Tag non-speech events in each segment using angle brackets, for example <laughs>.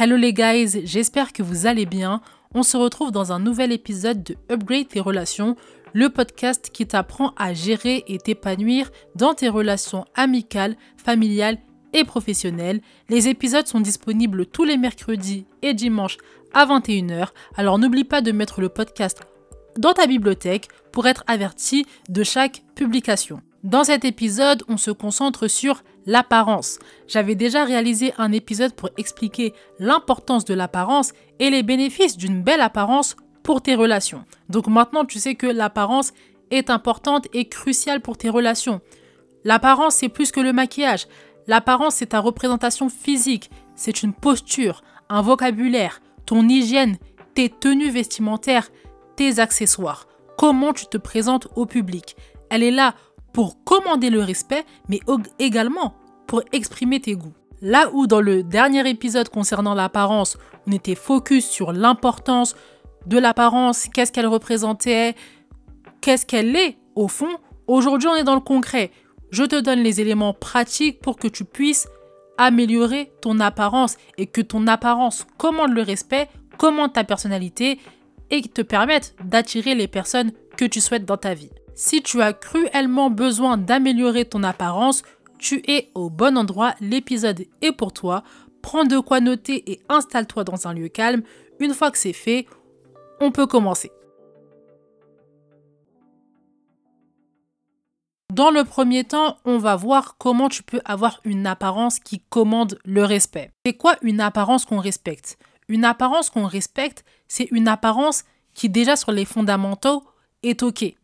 Hello les guys, j'espère que vous allez bien. On se retrouve dans un nouvel épisode de Upgrade tes relations, le podcast qui t'apprend à gérer et t'épanouir dans tes relations amicales, familiales et professionnelles. Les épisodes sont disponibles tous les mercredis et dimanches à 21h, alors n'oublie pas de mettre le podcast dans ta bibliothèque pour être averti de chaque publication. Dans cet épisode, on se concentre sur l'apparence. J'avais déjà réalisé un épisode pour expliquer l'importance de l'apparence et les bénéfices d'une belle apparence pour tes relations. Donc maintenant, tu sais que l'apparence est importante et cruciale pour tes relations. L'apparence, c'est plus que le maquillage. L'apparence, c'est ta représentation physique, c'est une posture, un vocabulaire, ton hygiène, tes tenues vestimentaires, tes accessoires, comment tu te présentes au public? Elle est là pour commander le respect, mais également pour exprimer tes goûts. Là où dans le dernier épisode concernant l'apparence, on était focus sur l'importance de l'apparence, qu'est-ce qu'elle représentait, qu'est-ce qu'elle est au fond, aujourd'hui on est dans le concret. Je te donne les éléments pratiques pour que tu puisses améliorer ton apparence et que ton apparence commande le respect, commande ta personnalité et te permette d'attirer les personnes que tu souhaites dans ta vie. Si tu as cruellement besoin d'améliorer ton apparence, tu es au bon endroit, l'épisode est pour toi. Prends de quoi noter et installe-toi dans un lieu calme. Une fois que c'est fait, on peut commencer. Dans le premier temps, on va voir comment tu peux avoir une apparence qui commande le respect. C'est quoi une apparence qu'on respecte? Une apparence qu'on respecte, c'est une apparence qui déjà sur les fondamentaux est OK.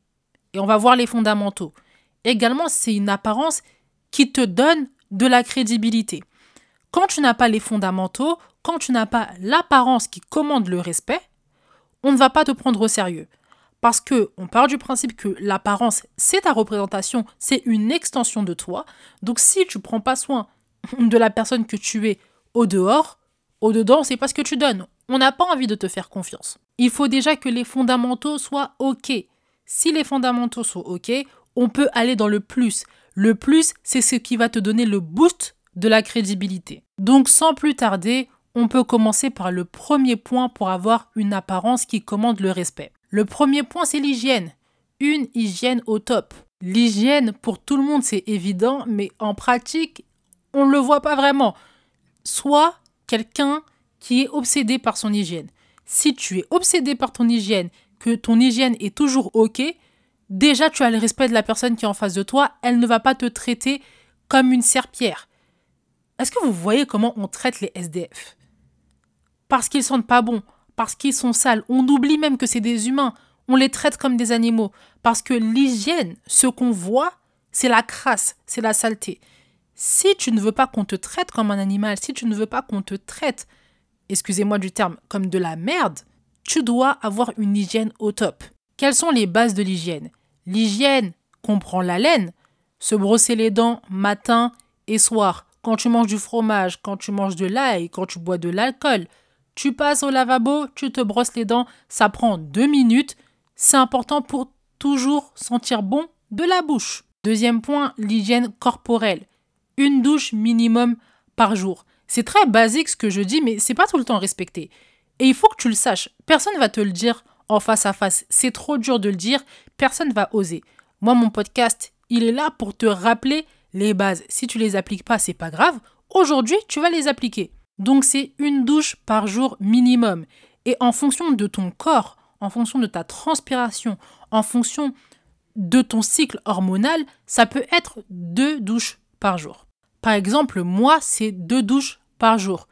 Et on va voir les fondamentaux. Également, c'est une apparence qui te donne de la crédibilité. Quand tu n'as pas les fondamentaux, quand tu n'as pas l'apparence qui commande le respect, on ne va pas te prendre au sérieux. Parce que on part du principe que l'apparence, c'est ta représentation, c'est une extension de toi. Donc si tu prends pas soin de la personne que tu es au dehors, au dedans, c'est pas ce que tu donnes. On n'a pas envie de te faire confiance. Il faut déjà que les fondamentaux soient OK. Si les fondamentaux sont OK, on peut aller dans le plus. Le plus, c'est ce qui va te donner le boost de la crédibilité. Donc sans plus tarder, on peut commencer par le premier point pour avoir une apparence qui commande le respect. Le premier point, c'est l'hygiène. Une hygiène au top. L'hygiène, pour tout le monde, c'est évident, mais en pratique, on ne le voit pas vraiment. Soit quelqu'un qui est obsédé par son hygiène. Si tu es obsédé par ton hygiène que ton hygiène est toujours OK, déjà tu as le respect de la personne qui est en face de toi, elle ne va pas te traiter comme une serpillère. Est-ce que vous voyez comment on traite les SDF Parce qu'ils sentent pas bons, parce qu'ils sont sales, on oublie même que c'est des humains, on les traite comme des animaux, parce que l'hygiène, ce qu'on voit, c'est la crasse, c'est la saleté. Si tu ne veux pas qu'on te traite comme un animal, si tu ne veux pas qu'on te traite, excusez-moi du terme, comme de la merde, tu dois avoir une hygiène au top. Quelles sont les bases de l'hygiène? L'hygiène comprend la laine, se brosser les dents matin et soir, quand tu manges du fromage, quand tu manges de l'ail, quand tu bois de l'alcool. Tu passes au lavabo, tu te brosses les dents, ça prend deux minutes. C'est important pour toujours sentir bon de la bouche. Deuxième point, l'hygiène corporelle. Une douche minimum par jour. C'est très basique ce que je dis, mais c'est pas tout le temps respecté. Et il faut que tu le saches. Personne ne va te le dire en face à face. C'est trop dur de le dire. Personne ne va oser. Moi, mon podcast, il est là pour te rappeler les bases. Si tu les appliques pas, c'est pas grave. Aujourd'hui, tu vas les appliquer. Donc, c'est une douche par jour minimum. Et en fonction de ton corps, en fonction de ta transpiration, en fonction de ton cycle hormonal, ça peut être deux douches par jour. Par exemple, moi, c'est deux douches par jour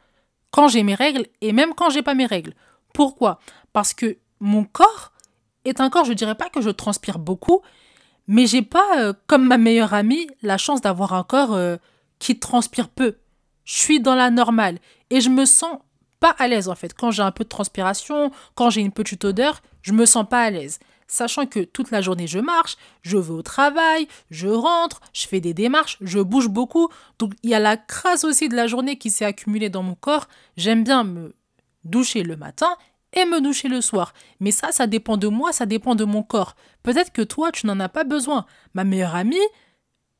quand j'ai mes règles et même quand j'ai pas mes règles. Pourquoi? Parce que mon corps est un corps, je dirais pas que je transpire beaucoup, mais j'ai pas, euh, comme ma meilleure amie, la chance d'avoir un corps euh, qui transpire peu. Je suis dans la normale et je me sens pas à l'aise en fait. Quand j'ai un peu de transpiration, quand j'ai une petite odeur, je me sens pas à l'aise sachant que toute la journée je marche, je vais au travail, je rentre, je fais des démarches, je bouge beaucoup. Donc il y a la crasse aussi de la journée qui s'est accumulée dans mon corps. J'aime bien me doucher le matin et me doucher le soir. Mais ça, ça dépend de moi, ça dépend de mon corps. Peut-être que toi, tu n'en as pas besoin. Ma meilleure amie,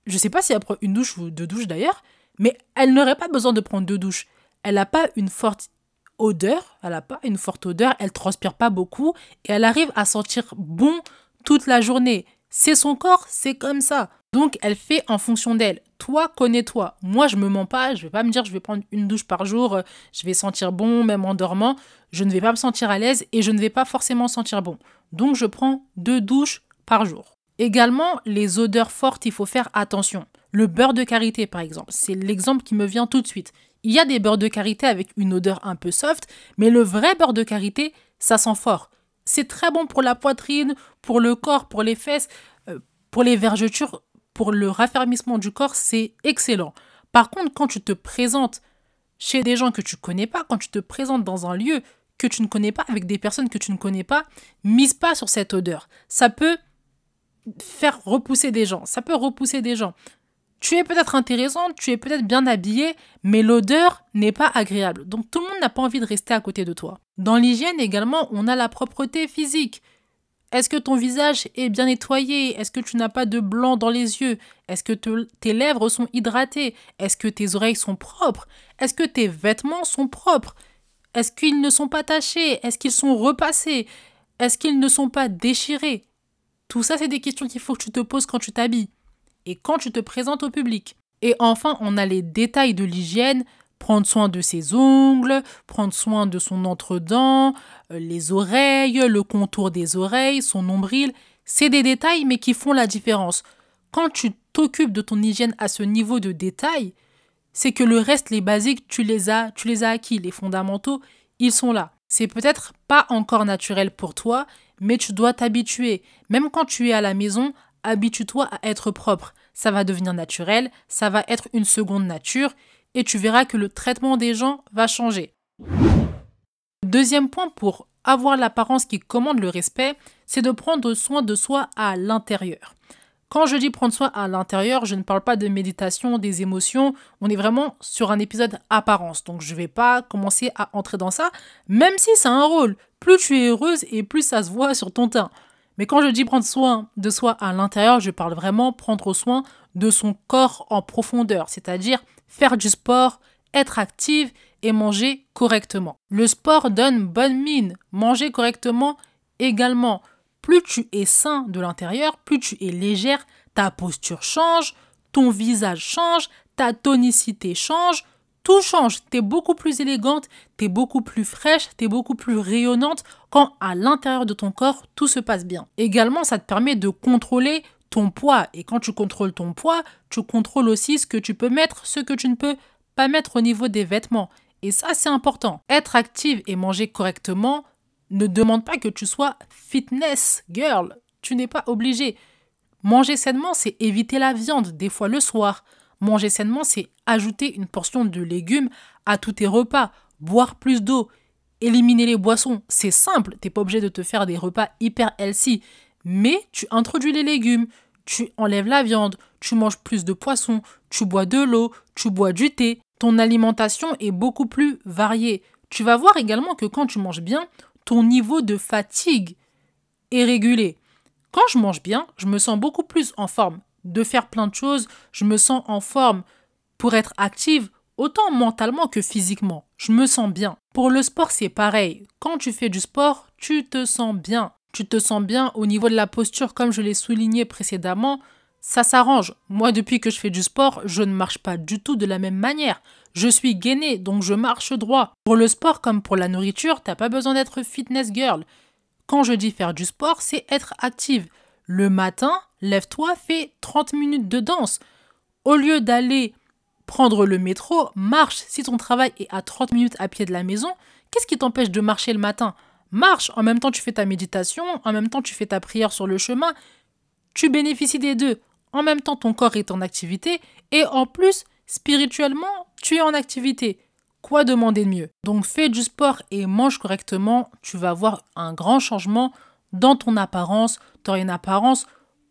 je sais pas si elle prend une douche ou deux douches d'ailleurs, mais elle n'aurait pas besoin de prendre deux douches. Elle n'a pas une forte odeur, elle n'a pas une forte odeur, elle transpire pas beaucoup et elle arrive à sentir bon toute la journée. C'est son corps, c'est comme ça. Donc elle fait en fonction d'elle. Toi, connais-toi. Moi, je me mens pas, je vais pas me dire je vais prendre une douche par jour, euh, je vais sentir bon même en dormant, je ne vais pas me sentir à l'aise et je ne vais pas forcément sentir bon. Donc je prends deux douches par jour. Également, les odeurs fortes, il faut faire attention. Le beurre de karité, par exemple, c'est l'exemple qui me vient tout de suite. Il y a des beurres de karité avec une odeur un peu soft, mais le vrai beurre de karité, ça sent fort. C'est très bon pour la poitrine, pour le corps, pour les fesses, euh, pour les vergetures, pour le raffermissement du corps, c'est excellent. Par contre, quand tu te présentes chez des gens que tu connais pas, quand tu te présentes dans un lieu que tu ne connais pas, avec des personnes que tu ne connais pas, mise pas sur cette odeur. Ça peut faire repousser des gens. Ça peut repousser des gens. Tu es peut-être intéressante, tu es peut-être bien habillée, mais l'odeur n'est pas agréable. Donc tout le monde n'a pas envie de rester à côté de toi. Dans l'hygiène également, on a la propreté physique. Est-ce que ton visage est bien nettoyé? Est-ce que tu n'as pas de blanc dans les yeux? Est-ce que tes lèvres sont hydratées? Est-ce que tes oreilles sont propres? Est-ce que tes vêtements sont propres? Est-ce qu'ils ne sont pas tachés? Est-ce qu'ils sont repassés? Est-ce qu'ils ne sont pas déchirés? Tout ça, c'est des questions qu'il faut que tu te poses quand tu t'habilles et quand tu te présentes au public. Et enfin, on a les détails de l'hygiène, prendre soin de ses ongles, prendre soin de son entre-dents, euh, les oreilles, le contour des oreilles, son nombril. C'est des détails, mais qui font la différence. Quand tu t'occupes de ton hygiène à ce niveau de détail, c'est que le reste, les basiques, tu les as, tu les as acquis. Les fondamentaux, ils sont là. C'est peut-être pas encore naturel pour toi, mais tu dois t'habituer. Même quand tu es à la maison, habitue-toi à être propre. Ça va devenir naturel, ça va être une seconde nature, et tu verras que le traitement des gens va changer. Deuxième point pour avoir l'apparence qui commande le respect, c'est de prendre soin de soi à l'intérieur. Quand je dis prendre soin à l'intérieur, je ne parle pas de méditation, des émotions. On est vraiment sur un épisode apparence. Donc je ne vais pas commencer à entrer dans ça, même si c'est un rôle. Plus tu es heureuse et plus ça se voit sur ton teint. Mais quand je dis prendre soin de soi à l'intérieur, je parle vraiment prendre soin de son corps en profondeur, c'est-à-dire faire du sport, être active et manger correctement. Le sport donne bonne mine, manger correctement également plus tu es sain de l'intérieur, plus tu es légère, ta posture change, ton visage change, ta tonicité change, tout change. Tu es beaucoup plus élégante, tu es beaucoup plus fraîche, tu es beaucoup plus rayonnante quand à l'intérieur de ton corps, tout se passe bien. Également, ça te permet de contrôler ton poids. Et quand tu contrôles ton poids, tu contrôles aussi ce que tu peux mettre, ce que tu ne peux pas mettre au niveau des vêtements. Et ça, c'est important. Être active et manger correctement, ne demande pas que tu sois fitness girl. Tu n'es pas obligé. Manger sainement, c'est éviter la viande, des fois le soir. Manger sainement, c'est ajouter une portion de légumes à tous tes repas, boire plus d'eau, éliminer les boissons. C'est simple, t'es pas obligé de te faire des repas hyper healthy. Mais tu introduis les légumes, tu enlèves la viande, tu manges plus de poissons, tu bois de l'eau, tu bois du thé. Ton alimentation est beaucoup plus variée. Tu vas voir également que quand tu manges bien, ton niveau de fatigue est régulé. Quand je mange bien, je me sens beaucoup plus en forme de faire plein de choses, je me sens en forme pour être active autant mentalement que physiquement. Je me sens bien. Pour le sport, c'est pareil. Quand tu fais du sport, tu te sens bien. Tu te sens bien au niveau de la posture, comme je l'ai souligné précédemment, ça s'arrange. Moi, depuis que je fais du sport, je ne marche pas du tout de la même manière. Je suis gainé, donc je marche droit. Pour le sport comme pour la nourriture, t'as pas besoin d'être fitness girl. Quand je dis faire du sport, c'est être active. Le matin, lève-toi, fais 30 minutes de danse. Au lieu d'aller prendre le métro, marche. Si ton travail est à 30 minutes à pied de la maison, qu'est-ce qui t'empêche de marcher le matin? Marche, en même temps tu fais ta méditation, en même temps tu fais ta prière sur le chemin. Tu bénéficies des deux. En même temps ton corps est en activité et en plus, spirituellement, tu es en activité. Quoi demander de mieux? Donc fais du sport et mange correctement, tu vas voir un grand changement dans ton apparence. Tu auras une apparence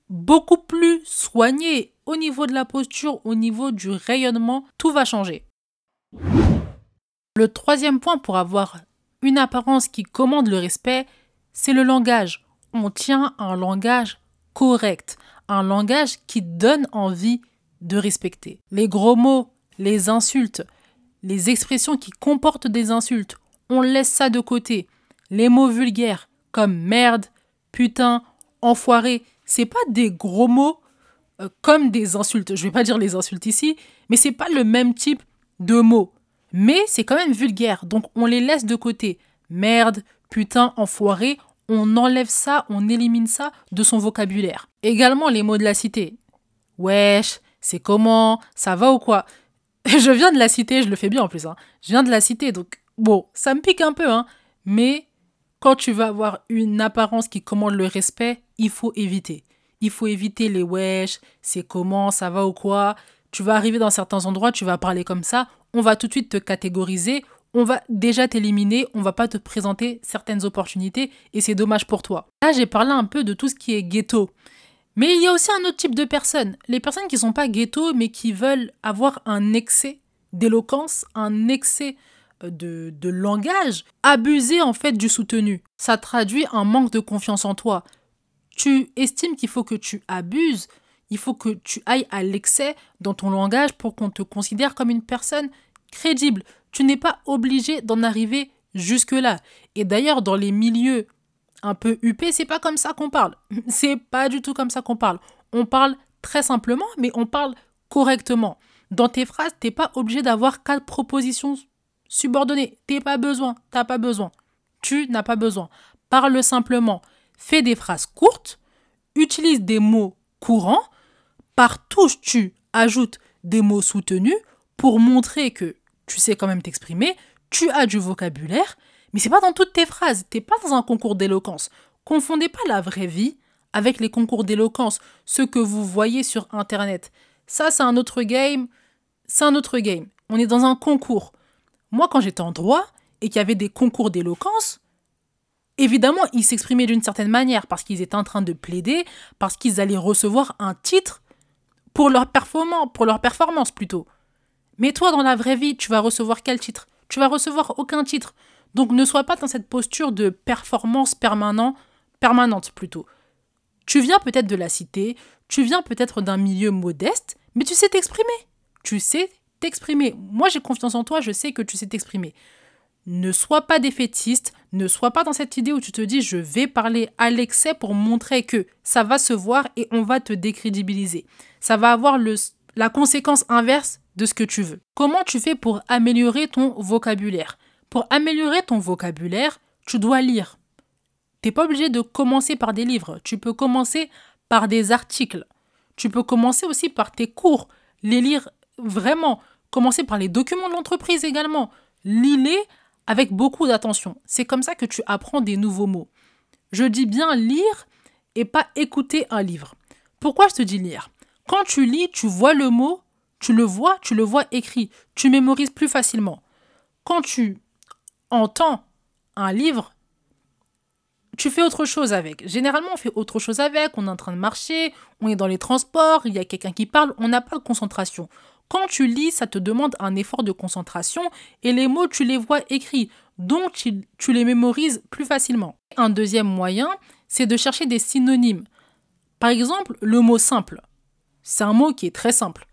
beaucoup plus soignée au niveau de la posture, au niveau du rayonnement, tout va changer. Le troisième point pour avoir une apparence qui commande le respect, c'est le langage. On tient un langage correct, un langage qui donne envie de respecter. Les gros mots, les insultes, les expressions qui comportent des insultes, on laisse ça de côté. Les mots vulgaires merde, putain, enfoiré, c'est pas des gros mots euh, comme des insultes. Je vais pas dire les insultes ici, mais c'est pas le même type de mots. Mais c'est quand même vulgaire, donc on les laisse de côté. Merde, putain, enfoiré, on enlève ça, on élimine ça de son vocabulaire. Également les mots de la cité. Wesh, c'est comment? Ça va ou quoi? <laughs> Je viens de la cité, je le fais bien en plus. Hein. Je viens de la cité, donc bon, ça me pique un peu, hein. Mais quand tu vas avoir une apparence qui commande le respect, il faut éviter. Il faut éviter les wesh, c'est comment, ça va ou quoi. Tu vas arriver dans certains endroits, tu vas parler comme ça, on va tout de suite te catégoriser, on va déjà t'éliminer, on va pas te présenter certaines opportunités et c'est dommage pour toi. Là, j'ai parlé un peu de tout ce qui est ghetto. Mais il y a aussi un autre type de personnes, les personnes qui sont pas ghetto mais qui veulent avoir un excès d'éloquence, un excès de, de, langage, abuser en fait du soutenu. Ça traduit un manque de confiance en toi. Tu estimes qu'il faut que tu abuses, il faut que tu ailles à l'excès dans ton langage pour qu'on te considère comme une personne crédible. Tu n'es pas obligé d'en arriver jusque-là. Et d'ailleurs, dans les milieux un peu huppés, c'est pas comme ça qu'on parle. <laughs> C'est pas du tout comme ça qu'on parle. On parle très simplement, mais on parle correctement. Dans tes phrases, t'es pas obligé d'avoir quatre propositions subordonnées. T'es pas besoin, t'as pas besoin. Tu n'as pas besoin. Parle simplement. Fais des phrases courtes. Utilise des mots courants. Par touche, tu ajoutes des mots soutenus pour montrer que tu sais quand même t'exprimer, tu as du vocabulaire, mais c'est pas dans toutes tes phrases, t'es pas dans un concours d'éloquence. Confondez pas la vraie vie avec les concours d'éloquence, ce que vous voyez sur internet. Ça, c'est un autre game, c'est un autre game. On est dans un concours. Moi, quand j'étais en droit et qu'il y avait des concours d'éloquence, évidemment, ils s'exprimaient d'une certaine manière parce qu'ils étaient en train de plaider, parce qu'ils allaient recevoir un titre pour leur performance, pour leur performance plutôt. Mais toi, dans la vraie vie, tu vas recevoir quel titre? Tu vas recevoir aucun titre. Donc ne sois pas dans cette posture de performance permanent, permanente plutôt. Tu viens peut-être de la cité, tu viens peut-être d'un milieu modeste, mais tu sais t'exprimer. Tu sais t'exprimer. Moi, j'ai confiance en toi, je sais que tu sais t'exprimer. Ne sois pas défaitiste, ne sois pas dans cette idée où tu te dis je vais parler à l'excès pour montrer que ça va se voir et on va te décrédibiliser. Ça va avoir le, la conséquence inverse de ce que tu veux. Comment tu fais pour améliorer ton vocabulaire? Pour améliorer ton vocabulaire, tu dois lire. T'es pas obligé de commencer par des livres. Tu peux commencer par des articles. Tu peux commencer aussi par tes cours. Les lire vraiment. Commencer par les documents de l'entreprise également. Lis-les avec beaucoup d'attention. C'est comme ça que tu apprends des nouveaux mots. Je dis bien lire et pas écouter un livre. Pourquoi je te dis lire? Quand tu lis, tu vois le mot tu le vois, tu le vois écrit, tu mémorises plus facilement. Quand tu entends un livre, tu fais autre chose avec. Généralement, on fait autre chose avec, on est en train de marcher, on est dans les transports, il y a quelqu'un qui parle, on n'a pas de concentration. Quand tu lis, ça te demande un effort de concentration et les mots, tu les vois écrits, donc tu, les mémorises plus facilement. Un deuxième moyen, c'est de chercher des synonymes. Par exemple, le mot simple. C'est un mot qui est très simple.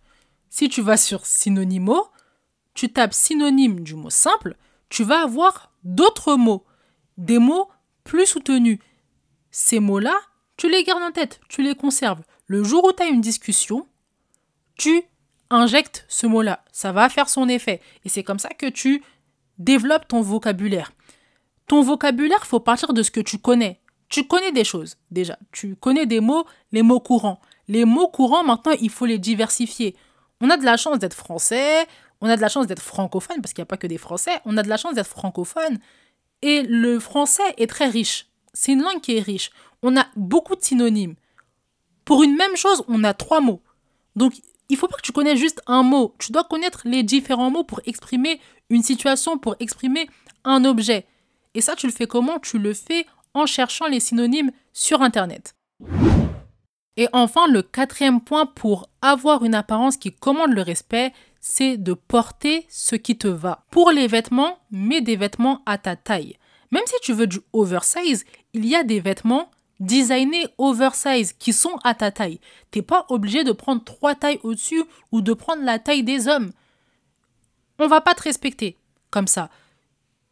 Si tu vas sur synonymo, tu tapes synonyme du mot simple, tu vas avoir d'autres mots, des mots plus soutenus. Ces mots-là, tu les gardes en tête, tu les conserves. Le jour où tu as une discussion, tu injectes ce mot-là. Ça va faire son effet. Et c'est comme ça que tu développes ton vocabulaire. Ton vocabulaire, faut partir de ce que tu connais. Tu connais des choses déjà. Tu connais des mots, les mots courants. Les mots courants, maintenant, il faut les diversifier. On a de la chance d'être français, on a de la chance d'être francophone, parce qu'il n'y a pas que des français, on a de la chance d'être francophone. Et le français est très riche. C'est une langue qui est riche. On a beaucoup de synonymes. Pour une même chose, on a trois mots. Donc, il faut pas que tu connaisses juste un mot. Tu dois connaître les différents mots pour exprimer une situation, pour exprimer un objet. Et ça, tu le fais comment? Tu le fais en cherchant les synonymes sur Internet. Et enfin, le quatrième point pour avoir une apparence qui commande le respect, c'est de porter ce qui te va. Pour les vêtements, mets des vêtements à ta taille. Même si tu veux du oversize, il y a des vêtements designés oversize qui sont à ta taille. T'es pas obligé de prendre trois tailles au-dessus ou de prendre la taille des hommes. On va pas te respecter comme ça.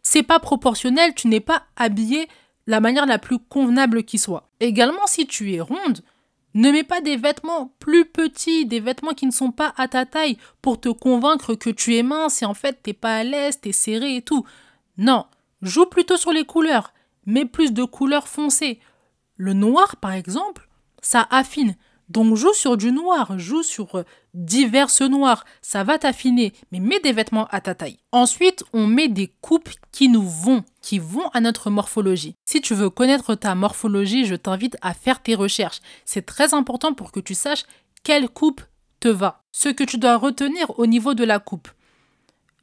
c'est pas proportionnel, tu n'es pas habillé la manière la plus convenable qui soit. Également, si tu es ronde, ne mets pas des vêtements plus petits, des vêtements qui ne sont pas à ta taille pour te convaincre que tu es mince et en fait t'es pas à l'aise, t'es serré et tout. Non, joue plutôt sur les couleurs, mets plus de couleurs foncées. Le noir, par exemple, ça affine. Donc joue sur du noir, joue sur euh, diverses noirs, ça va t'affiner, mais mets des vêtements à ta taille. Ensuite, on met des coupes qui nous vont, qui vont à notre morphologie. Si tu veux connaître ta morphologie, je t'invite à faire tes recherches. C'est très important pour que tu saches quelle coupe te va. Ce que tu dois retenir au niveau de la coupe.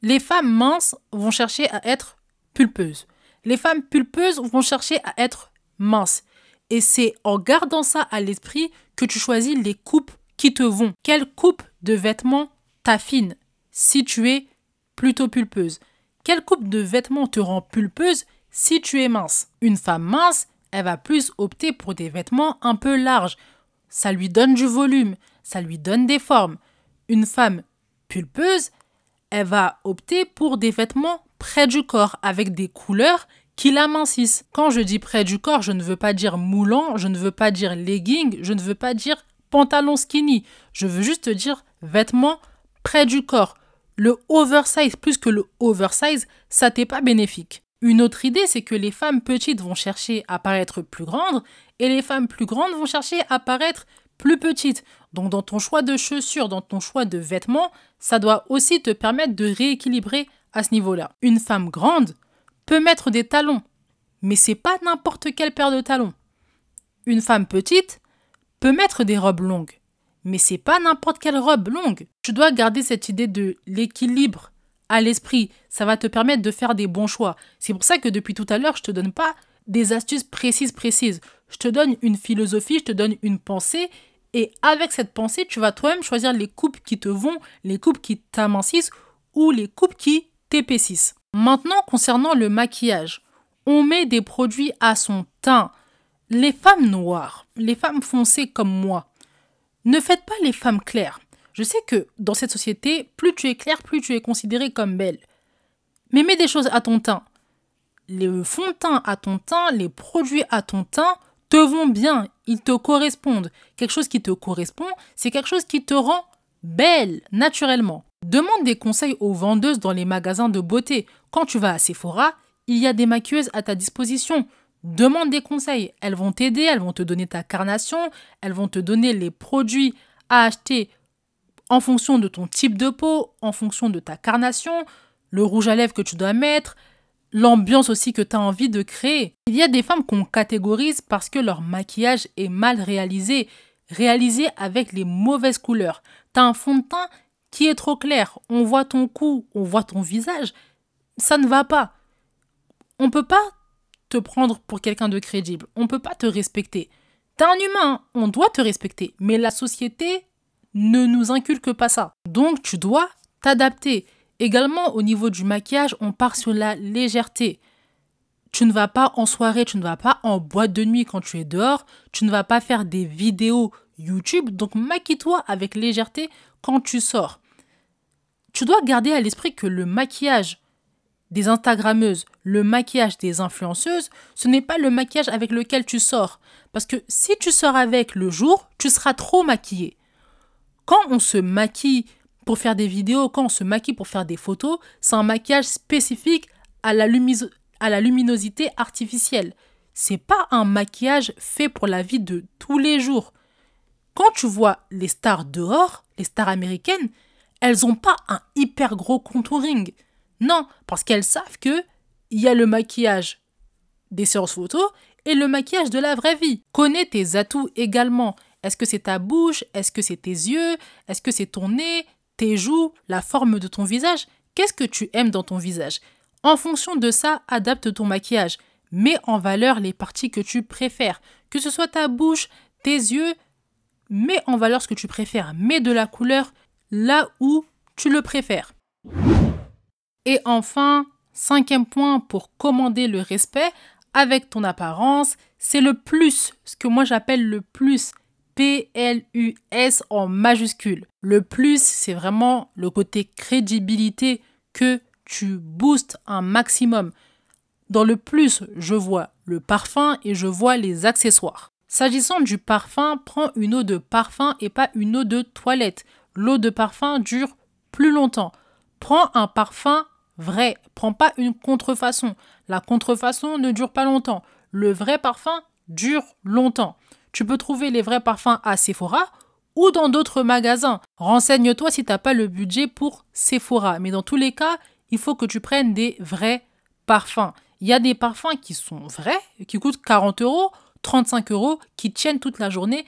Les femmes minces vont chercher à être pulpeuses. Les femmes pulpeuses vont chercher à être minces. Et c'est en gardant ça à l'esprit que tu choisis les coupes qui te vont. Quelle coupe de vêtements t'affine si tu es plutôt pulpeuse? Quelle coupe de vêtements te rend pulpeuse si tu es mince? Une femme mince, elle va plus opter pour des vêtements un peu larges. Ça lui donne du volume, ça lui donne des formes. Une femme pulpeuse, elle va opter pour des vêtements près du corps avec des couleurs qui l'amincissent. Quand je dis près du corps, je ne veux pas dire moulant, je ne veux pas dire legging, je ne veux pas dire pantalon skinny. Je veux juste dire vêtements près du corps. Le oversize plus que le oversize, ça t'est pas bénéfique. Une autre idée, c'est que les femmes petites vont chercher à paraître plus grandes et les femmes plus grandes vont chercher à paraître plus petites. Donc dans ton choix de chaussures, dans ton choix de vêtements, ça doit aussi te permettre de rééquilibrer à ce niveau-là. Une femme grande peut mettre des talons, mais c'est pas n'importe quelle paire de talons. Une femme petite peut mettre des robes longues, mais c'est pas n'importe quelle robe longue. Tu dois garder cette idée de l'équilibre à l'esprit, ça va te permettre de faire des bons choix. C'est pour ça que depuis tout à l'heure, je te donne pas des astuces précises précises. Je te donne une philosophie, je te donne une pensée et avec cette pensée, tu vas toi-même choisir les coupes qui te vont, les coupes qui t'amincissent ou les coupes qui t'épaississent. Maintenant, concernant le maquillage, on met des produits à son teint. Les femmes noires, les femmes foncées comme moi, ne faites pas les femmes claires. Je sais que dans cette société, plus tu es claire, plus tu es considérée comme belle. Mais mets des choses à ton teint. Les fonds de teint à ton teint, les produits à ton teint te vont bien, ils te correspondent. Quelque chose qui te correspond, c'est quelque chose qui te rend belle, naturellement. Demande des conseils aux vendeuses dans les magasins de beauté. Quand tu vas à Sephora, il y a des maquilleuses à ta disposition. Demande des conseils. Elles vont t'aider, elles vont te donner ta carnation, elles vont te donner les produits à acheter en fonction de ton type de peau, en fonction de ta carnation, le rouge à lèvres que tu dois mettre, l'ambiance aussi que tu as envie de créer. Il y a des femmes qu'on catégorise parce que leur maquillage est mal réalisé, réalisé avec les mauvaises couleurs. Tu as un fond de teint qui est trop clair. On voit ton cou, on voit ton visage. Ça ne va pas. On ne peut pas te prendre pour quelqu'un de crédible. On ne peut pas te respecter. T'es un humain, on doit te respecter. Mais la société ne nous inculque pas ça. Donc tu dois t'adapter. Également au niveau du maquillage, on part sur la légèreté. Tu ne vas pas en soirée, tu ne vas pas en boîte de nuit quand tu es dehors, tu ne vas pas faire des vidéos YouTube, donc maquille-toi avec légèreté quand tu sors. Tu dois garder à l'esprit que le maquillage des Instagrammeuses, le maquillage des influenceuses, ce n'est pas le maquillage avec lequel tu sors. Parce que si tu sors avec le jour, tu seras trop maquillé. Quand on se maquille pour faire des vidéos, quand on se maquille pour faire des photos, c'est un maquillage spécifique à la, à la luminosité artificielle. C'est pas un maquillage fait pour la vie de tous les jours. Quand tu vois les stars dehors, les stars américaines, elles n'ont pas un hyper gros contouring. Non, parce qu'elles savent que il y a le maquillage des séances photo et le maquillage de la vraie vie. Connais tes atouts également. Est-ce que c'est ta bouche? Est-ce que c'est tes yeux? Est-ce que c'est ton nez? Tes joues? La forme de ton visage? Qu'est-ce que tu aimes dans ton visage? En fonction de ça, adapte ton maquillage. Mets en valeur les parties que tu préfères. Que ce soit ta bouche, tes yeux, mets en valeur ce que tu préfères, mets de la couleur là où tu le préfères. Et enfin, cinquième point pour commander le respect avec ton apparence, c'est le plus, ce que moi j'appelle le plus. P-L-U-S en majuscule. Le plus, c'est vraiment le côté crédibilité que tu boostes un maximum. Dans le plus, je vois le parfum et je vois les accessoires. S'agissant du parfum, prends une eau de parfum et pas une eau de toilette. L'eau de parfum dure plus longtemps. Prends un parfum vrai, prends pas une contrefaçon. La contrefaçon ne dure pas longtemps. Le vrai parfum dure longtemps. Tu peux trouver les vrais parfums à Sephora ou dans d'autres magasins. Renseigne-toi si tu n'as pas le budget pour Sephora. Mais dans tous les cas, il faut que tu prennes des vrais parfums. Il y a des parfums qui sont vrais, qui coûtent 40 euros, 35 euros, qui tiennent toute la journée,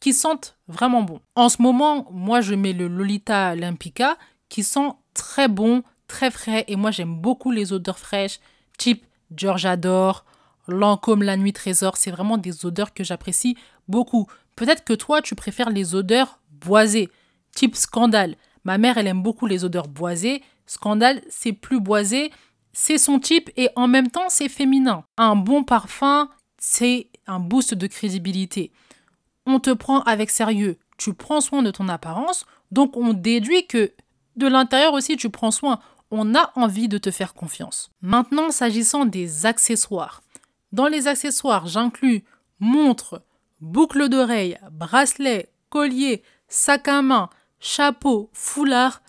qui sentent vraiment bon. En ce moment, moi, je mets le Lolita Olympica, qui sent très bon, très frais. Et moi, j'aime beaucoup les odeurs fraîches, type George Adore, Lancôme La Nuit Trésor. C'est vraiment des odeurs que j'apprécie beaucoup. Peut-être que toi, tu préfères les odeurs boisées, type Scandale. Ma mère, elle aime beaucoup les odeurs boisées. Scandale, c'est plus boisé, c'est son type et en même temps, c'est féminin. Un bon parfum, c'est un boost de crédibilité. On te prend avec sérieux. Tu prends soin de ton apparence, donc on déduit que de l'intérieur aussi, tu prends soin. On a envie de te faire confiance. Maintenant, s'agissant des accessoires. Dans les accessoires, j'inclus montre, boucle d'oreille, bracelet, collier, sac à main, chapeau, foulard.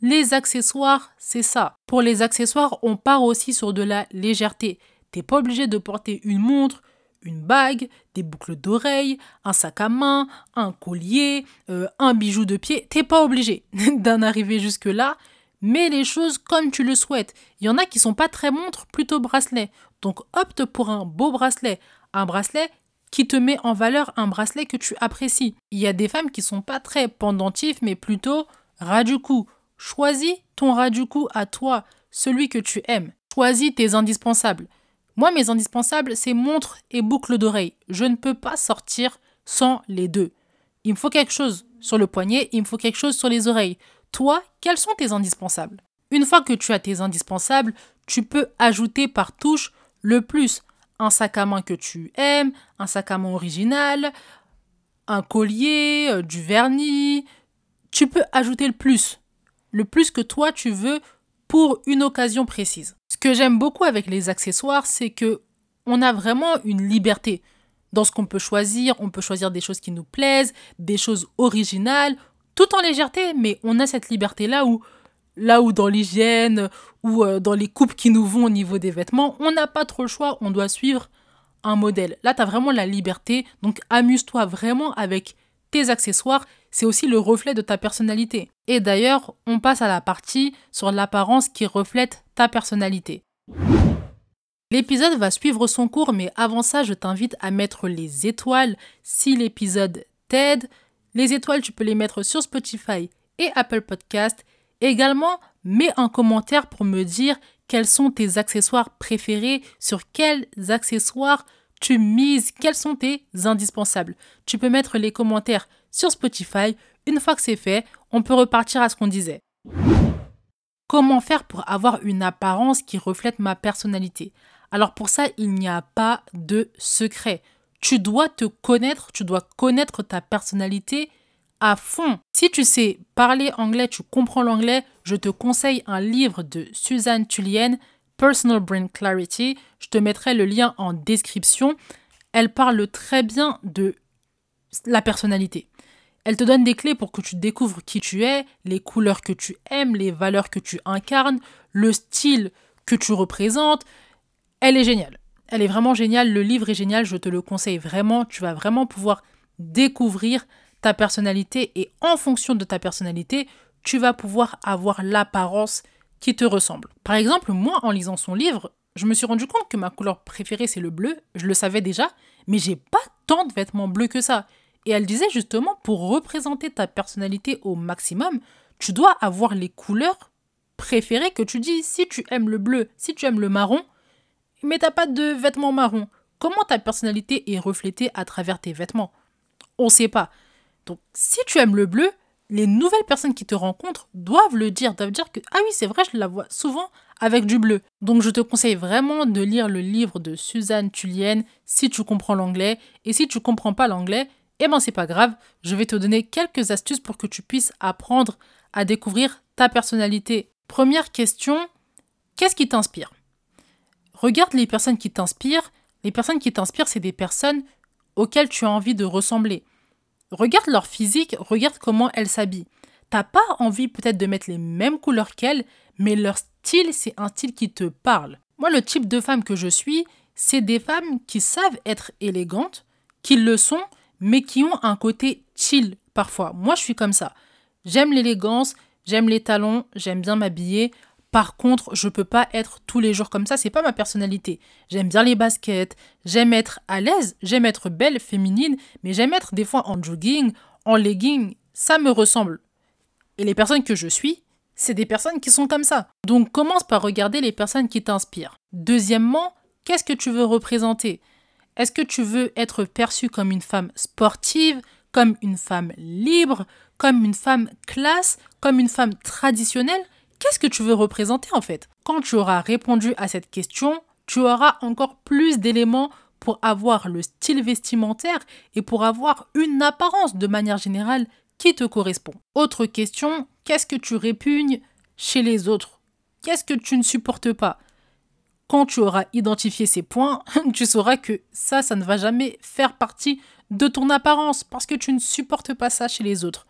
Les accessoires, c'est ça. Pour les accessoires, on part aussi sur de la légèreté. T'es pas obligé de porter une montre, une bague, des boucles d'oreilles, un sac à main, un collier, euh, un bijou de pied. T'es pas obligé <laughs> d'en arriver jusque-là, mais les choses comme tu le souhaites. Il y en a qui sont pas très montres, plutôt bracelet. Donc opte pour un beau bracelet, un bracelet qui te met en valeur un bracelet que tu apprécies. Il y a des femmes qui sont pas très pendentifs, mais plutôt ras du. Choisis ton ras du à toi, celui que tu aimes. Choisis tes indispensables. Moi, mes indispensables, c'est montre et boucle d'oreille. Je ne peux pas sortir sans les deux. Il me faut quelque chose sur le poignet, il me faut quelque chose sur les oreilles. Toi, quels sont tes indispensables? Une fois que tu as tes indispensables, tu peux ajouter par touche le plus un sac à main que tu aimes, un sac à main original, un collier, euh, du vernis. Tu peux ajouter le plus. Le plus que toi tu veux pour une occasion précise. Que j'aime beaucoup avec les accessoires, c'est que on a vraiment une liberté dans ce qu'on peut choisir. On peut choisir des choses qui nous plaisent, des choses originales, tout en légèreté, mais on a cette liberté-là où là où dans l'hygiène ou euh, dans les coupes qui nous vont au niveau des vêtements, on n'a pas trop le choix, on doit suivre un modèle. Là, tu as vraiment la liberté, donc amuse-toi vraiment avec tes accessoires, c'est aussi le reflet de ta personnalité. Et d'ailleurs, on passe à la partie sur l'apparence qui reflète ta personnalité. L'épisode va suivre son cours, mais avant ça, je t'invite à mettre les étoiles si l'épisode t'aide. Les étoiles, tu peux les mettre sur Spotify et Apple Podcast Également, mets un commentaire pour me dire quels sont tes accessoires préférés, sur quels accessoires tu mises, quels sont tes indispensables. Tu peux mettre les commentaires sur Spotify. Une fois que c'est fait, on peut repartir à ce qu'on disait. Comment faire pour avoir une apparence qui reflète ma personnalité? Alors pour ça, il n'y a pas de secret. Tu dois te connaître, tu dois connaître ta personnalité à fond. Si tu sais parler anglais, tu comprends l'anglais, je te conseille un livre de Suzanne Tulien, Personal Brain Clarity. Je te mettrai le lien en description. Elle parle très bien de la personnalité. Elle te donne des clés pour que tu découvres qui tu es, les couleurs que tu aimes, les valeurs que tu incarnes, le style que tu représentes. Elle est géniale. Elle est vraiment géniale. Le livre est génial. Je te le conseille vraiment. Tu vas vraiment pouvoir découvrir ta personnalité et en fonction de ta personnalité, tu vas pouvoir avoir l'apparence qui te ressemble. Par exemple, moi, en lisant son livre, je me suis rendu compte que ma couleur préférée, c'est le bleu. Je le savais déjà, mais j'ai pas tant de vêtements bleus que ça. Et elle disait justement, pour représenter ta personnalité au maximum, tu dois avoir les couleurs préférées que tu dis. Si tu aimes le bleu, si tu aimes le marron, mais t'as pas de vêtements marron. Comment ta personnalité est reflétée à travers tes vêtements? On sait pas. Donc, si tu aimes le bleu, les nouvelles personnes qui te rencontrent doivent le dire, doivent dire que ah oui, c'est vrai, je la vois souvent avec du bleu. Donc, je te conseille vraiment de lire le livre de Suzanne Tullienne si tu comprends l'anglais. Et si tu comprends pas l'anglais, eh ben c'est pas grave, je vais te donner quelques astuces pour que tu puisses apprendre à découvrir ta personnalité. Première question, qu'est-ce qui t'inspire? Regarde les personnes qui t'inspirent. Les personnes qui t'inspirent, c'est des personnes auxquelles tu as envie de ressembler. Regarde leur physique, regarde comment elles s'habillent. T'as pas envie peut-être de mettre les mêmes couleurs qu'elles, mais leur style, c'est un style qui te parle. Moi, le type de femme que je suis, c'est des femmes qui savent être élégantes, qui le sont, mais qui ont un côté chill parfois. Moi, je suis comme ça. J'aime l'élégance, j'aime les talons, j'aime bien m'habiller. Par contre, je peux pas être tous les jours comme ça, c'est pas ma personnalité. J'aime bien les baskets, j'aime être à l'aise, j'aime être belle, féminine, mais j'aime être des fois en jogging, en legging, ça me ressemble. Et les personnes que je suis, c'est des personnes qui sont comme ça. Donc commence par regarder les personnes qui t'inspirent. Deuxièmement, qu'est-ce que tu veux représenter? Est-ce que tu veux être perçue comme une femme sportive, comme une femme libre, comme une femme classe, comme une femme traditionnelle? Qu'est-ce que tu veux représenter en fait? Quand tu auras répondu à cette question, tu auras encore plus d'éléments pour avoir le style vestimentaire et pour avoir une apparence de manière générale qui te correspond. Autre question, qu'est-ce que tu répugnes chez les autres? Qu'est-ce que tu ne supportes pas? Quand tu auras identifié ces points, <laughs> tu sauras que ça, ça ne va jamais faire partie de ton apparence parce que tu ne supportes pas ça chez les autres.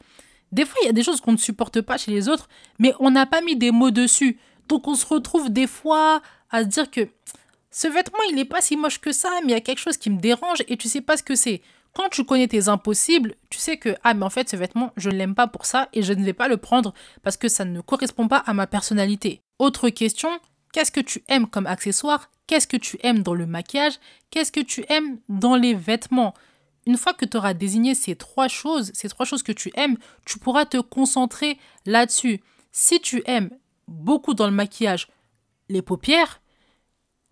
Des fois, il y a des choses qu'on ne supporte pas chez les autres, mais on n'a pas mis des mots dessus. Donc on se retrouve des fois à se dire que ce vêtement, il n'est pas si moche que ça, mais il y a quelque chose qui me dérange et tu sais pas ce que c'est. Quand tu connais tes impossibles, tu sais que, ah, mais en fait, ce vêtement, je ne l'aime pas pour ça et je ne vais pas le prendre parce que ça ne correspond pas à ma personnalité. Autre question, qu'est-ce que tu aimes comme accessoire? Qu'est-ce que tu aimes dans le maquillage? Qu'est-ce que tu aimes dans les vêtements? Une fois que tu auras désigné ces trois choses, ces trois choses que tu aimes, tu pourras te concentrer là-dessus. Si tu aimes beaucoup dans le maquillage les paupières,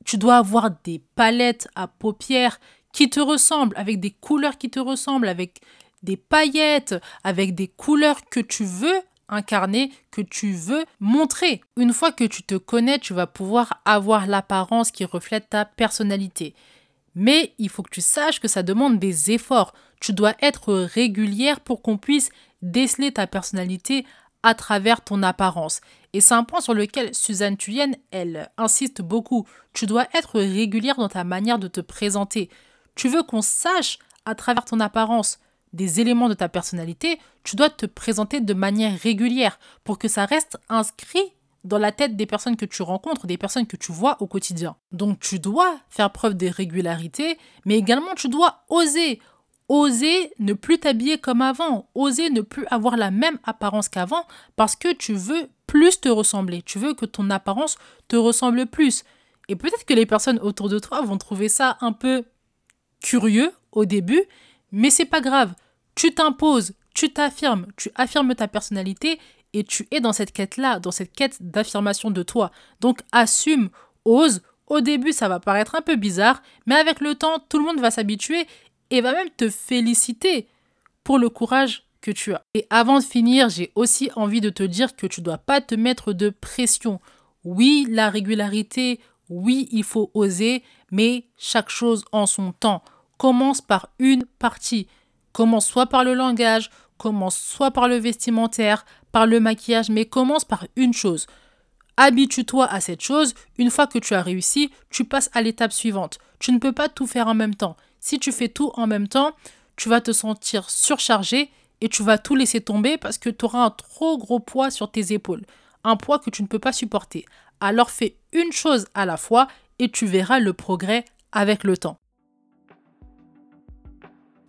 tu dois avoir des palettes à paupières qui te ressemblent, avec des couleurs qui te ressemblent, avec des paillettes, avec des couleurs que tu veux incarner, que tu veux montrer. Une fois que tu te connais, tu vas pouvoir avoir l'apparence qui reflète ta personnalité. Mais il faut que tu saches que ça demande des efforts. Tu dois être régulière pour qu'on puisse déceler ta personnalité à travers ton apparence. Et c'est un point sur lequel Suzanne Thuyen, elle insiste beaucoup. Tu dois être régulière dans ta manière de te présenter. Tu veux qu'on sache à travers ton apparence des éléments de ta personnalité, tu dois te présenter de manière régulière pour que ça reste inscrit dans la tête des personnes que tu rencontres, des personnes que tu vois au quotidien. Donc tu dois faire preuve de régularité, mais également tu dois oser. Oser ne plus t'habiller comme avant, oser ne plus avoir la même apparence qu'avant parce que tu veux plus te ressembler, tu veux que ton apparence te ressemble plus. Et peut-être que les personnes autour de toi vont trouver ça un peu curieux au début, mais c'est pas grave. Tu t'imposes, tu t'affirmes, tu affirmes ta personnalité et tu es dans cette quête-là, dans cette quête d'affirmation de toi. Donc assume, ose. Au début, ça va paraître un peu bizarre, mais avec le temps, tout le monde va s'habituer et va même te féliciter pour le courage que tu as. Et avant de finir, j'ai aussi envie de te dire que tu dois pas te mettre de pression. Oui, la régularité, oui, il faut oser, mais chaque chose en son temps. Commence par une partie. Commence soit par le langage, commence soit par le vestimentaire, par le maquillage, mais commence par une chose. Habitue-toi à cette chose, une fois que tu as réussi, tu passes à l'étape suivante. Tu ne peux pas tout faire en même temps. Si tu fais tout en même temps, tu vas te sentir surchargé et tu vas tout laisser tomber parce que tu auras un trop gros poids sur tes épaules, un poids que tu ne peux pas supporter. Alors fais une chose à la fois et tu verras le progrès avec le temps.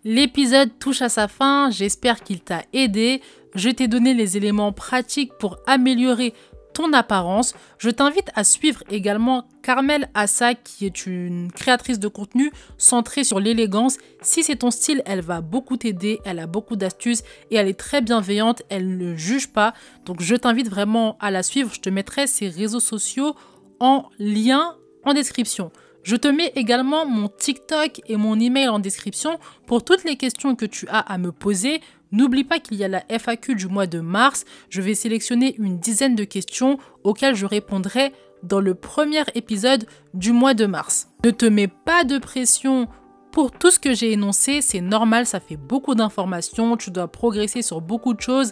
L'épisode touche à sa fin, j'espère qu'il t'a aidé. Je t'ai donné les éléments pratiques pour améliorer ton apparence. Je t'invite à suivre également Carmel Assa qui est une créatrice de contenu centrée sur l'élégance. Si c'est ton style, elle va beaucoup t'aider, elle a beaucoup d'astuces et elle est très bienveillante, elle ne juge pas. Donc je t'invite vraiment à la suivre. Je te mettrai ses réseaux sociaux en lien en description. Je te mets également mon TikTok et mon email en description pour toutes les questions que tu as à me poser. N'oublie pas qu'il y a la FAQ du mois de mars. Je vais sélectionner une dizaine de questions auxquelles je répondrai dans le premier épisode du mois de mars. Ne te mets pas de pression pour tout ce que j'ai énoncé, c'est normal, ça fait beaucoup d'informations, tu dois progresser sur beaucoup de choses.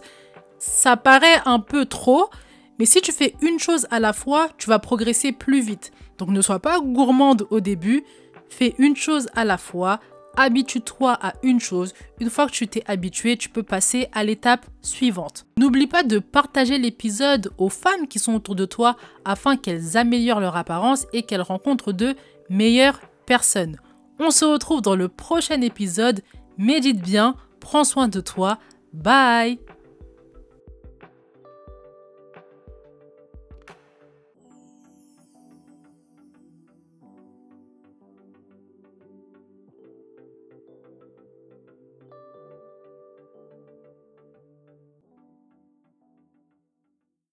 Ça paraît un peu trop, mais si tu fais une chose à la fois, tu vas progresser plus vite. Donc ne sois pas gourmande au début, fais une chose à la fois, habitue-toi à une chose. Une fois que tu t'es habitué, tu peux passer à l'étape suivante. N'oublie pas de partager l'épisode aux femmes qui sont autour de toi afin qu'elles améliorent leur apparence et qu'elles rencontrent de meilleures personnes. On se retrouve dans le prochain épisode. Médite bien, prends soin de toi. Bye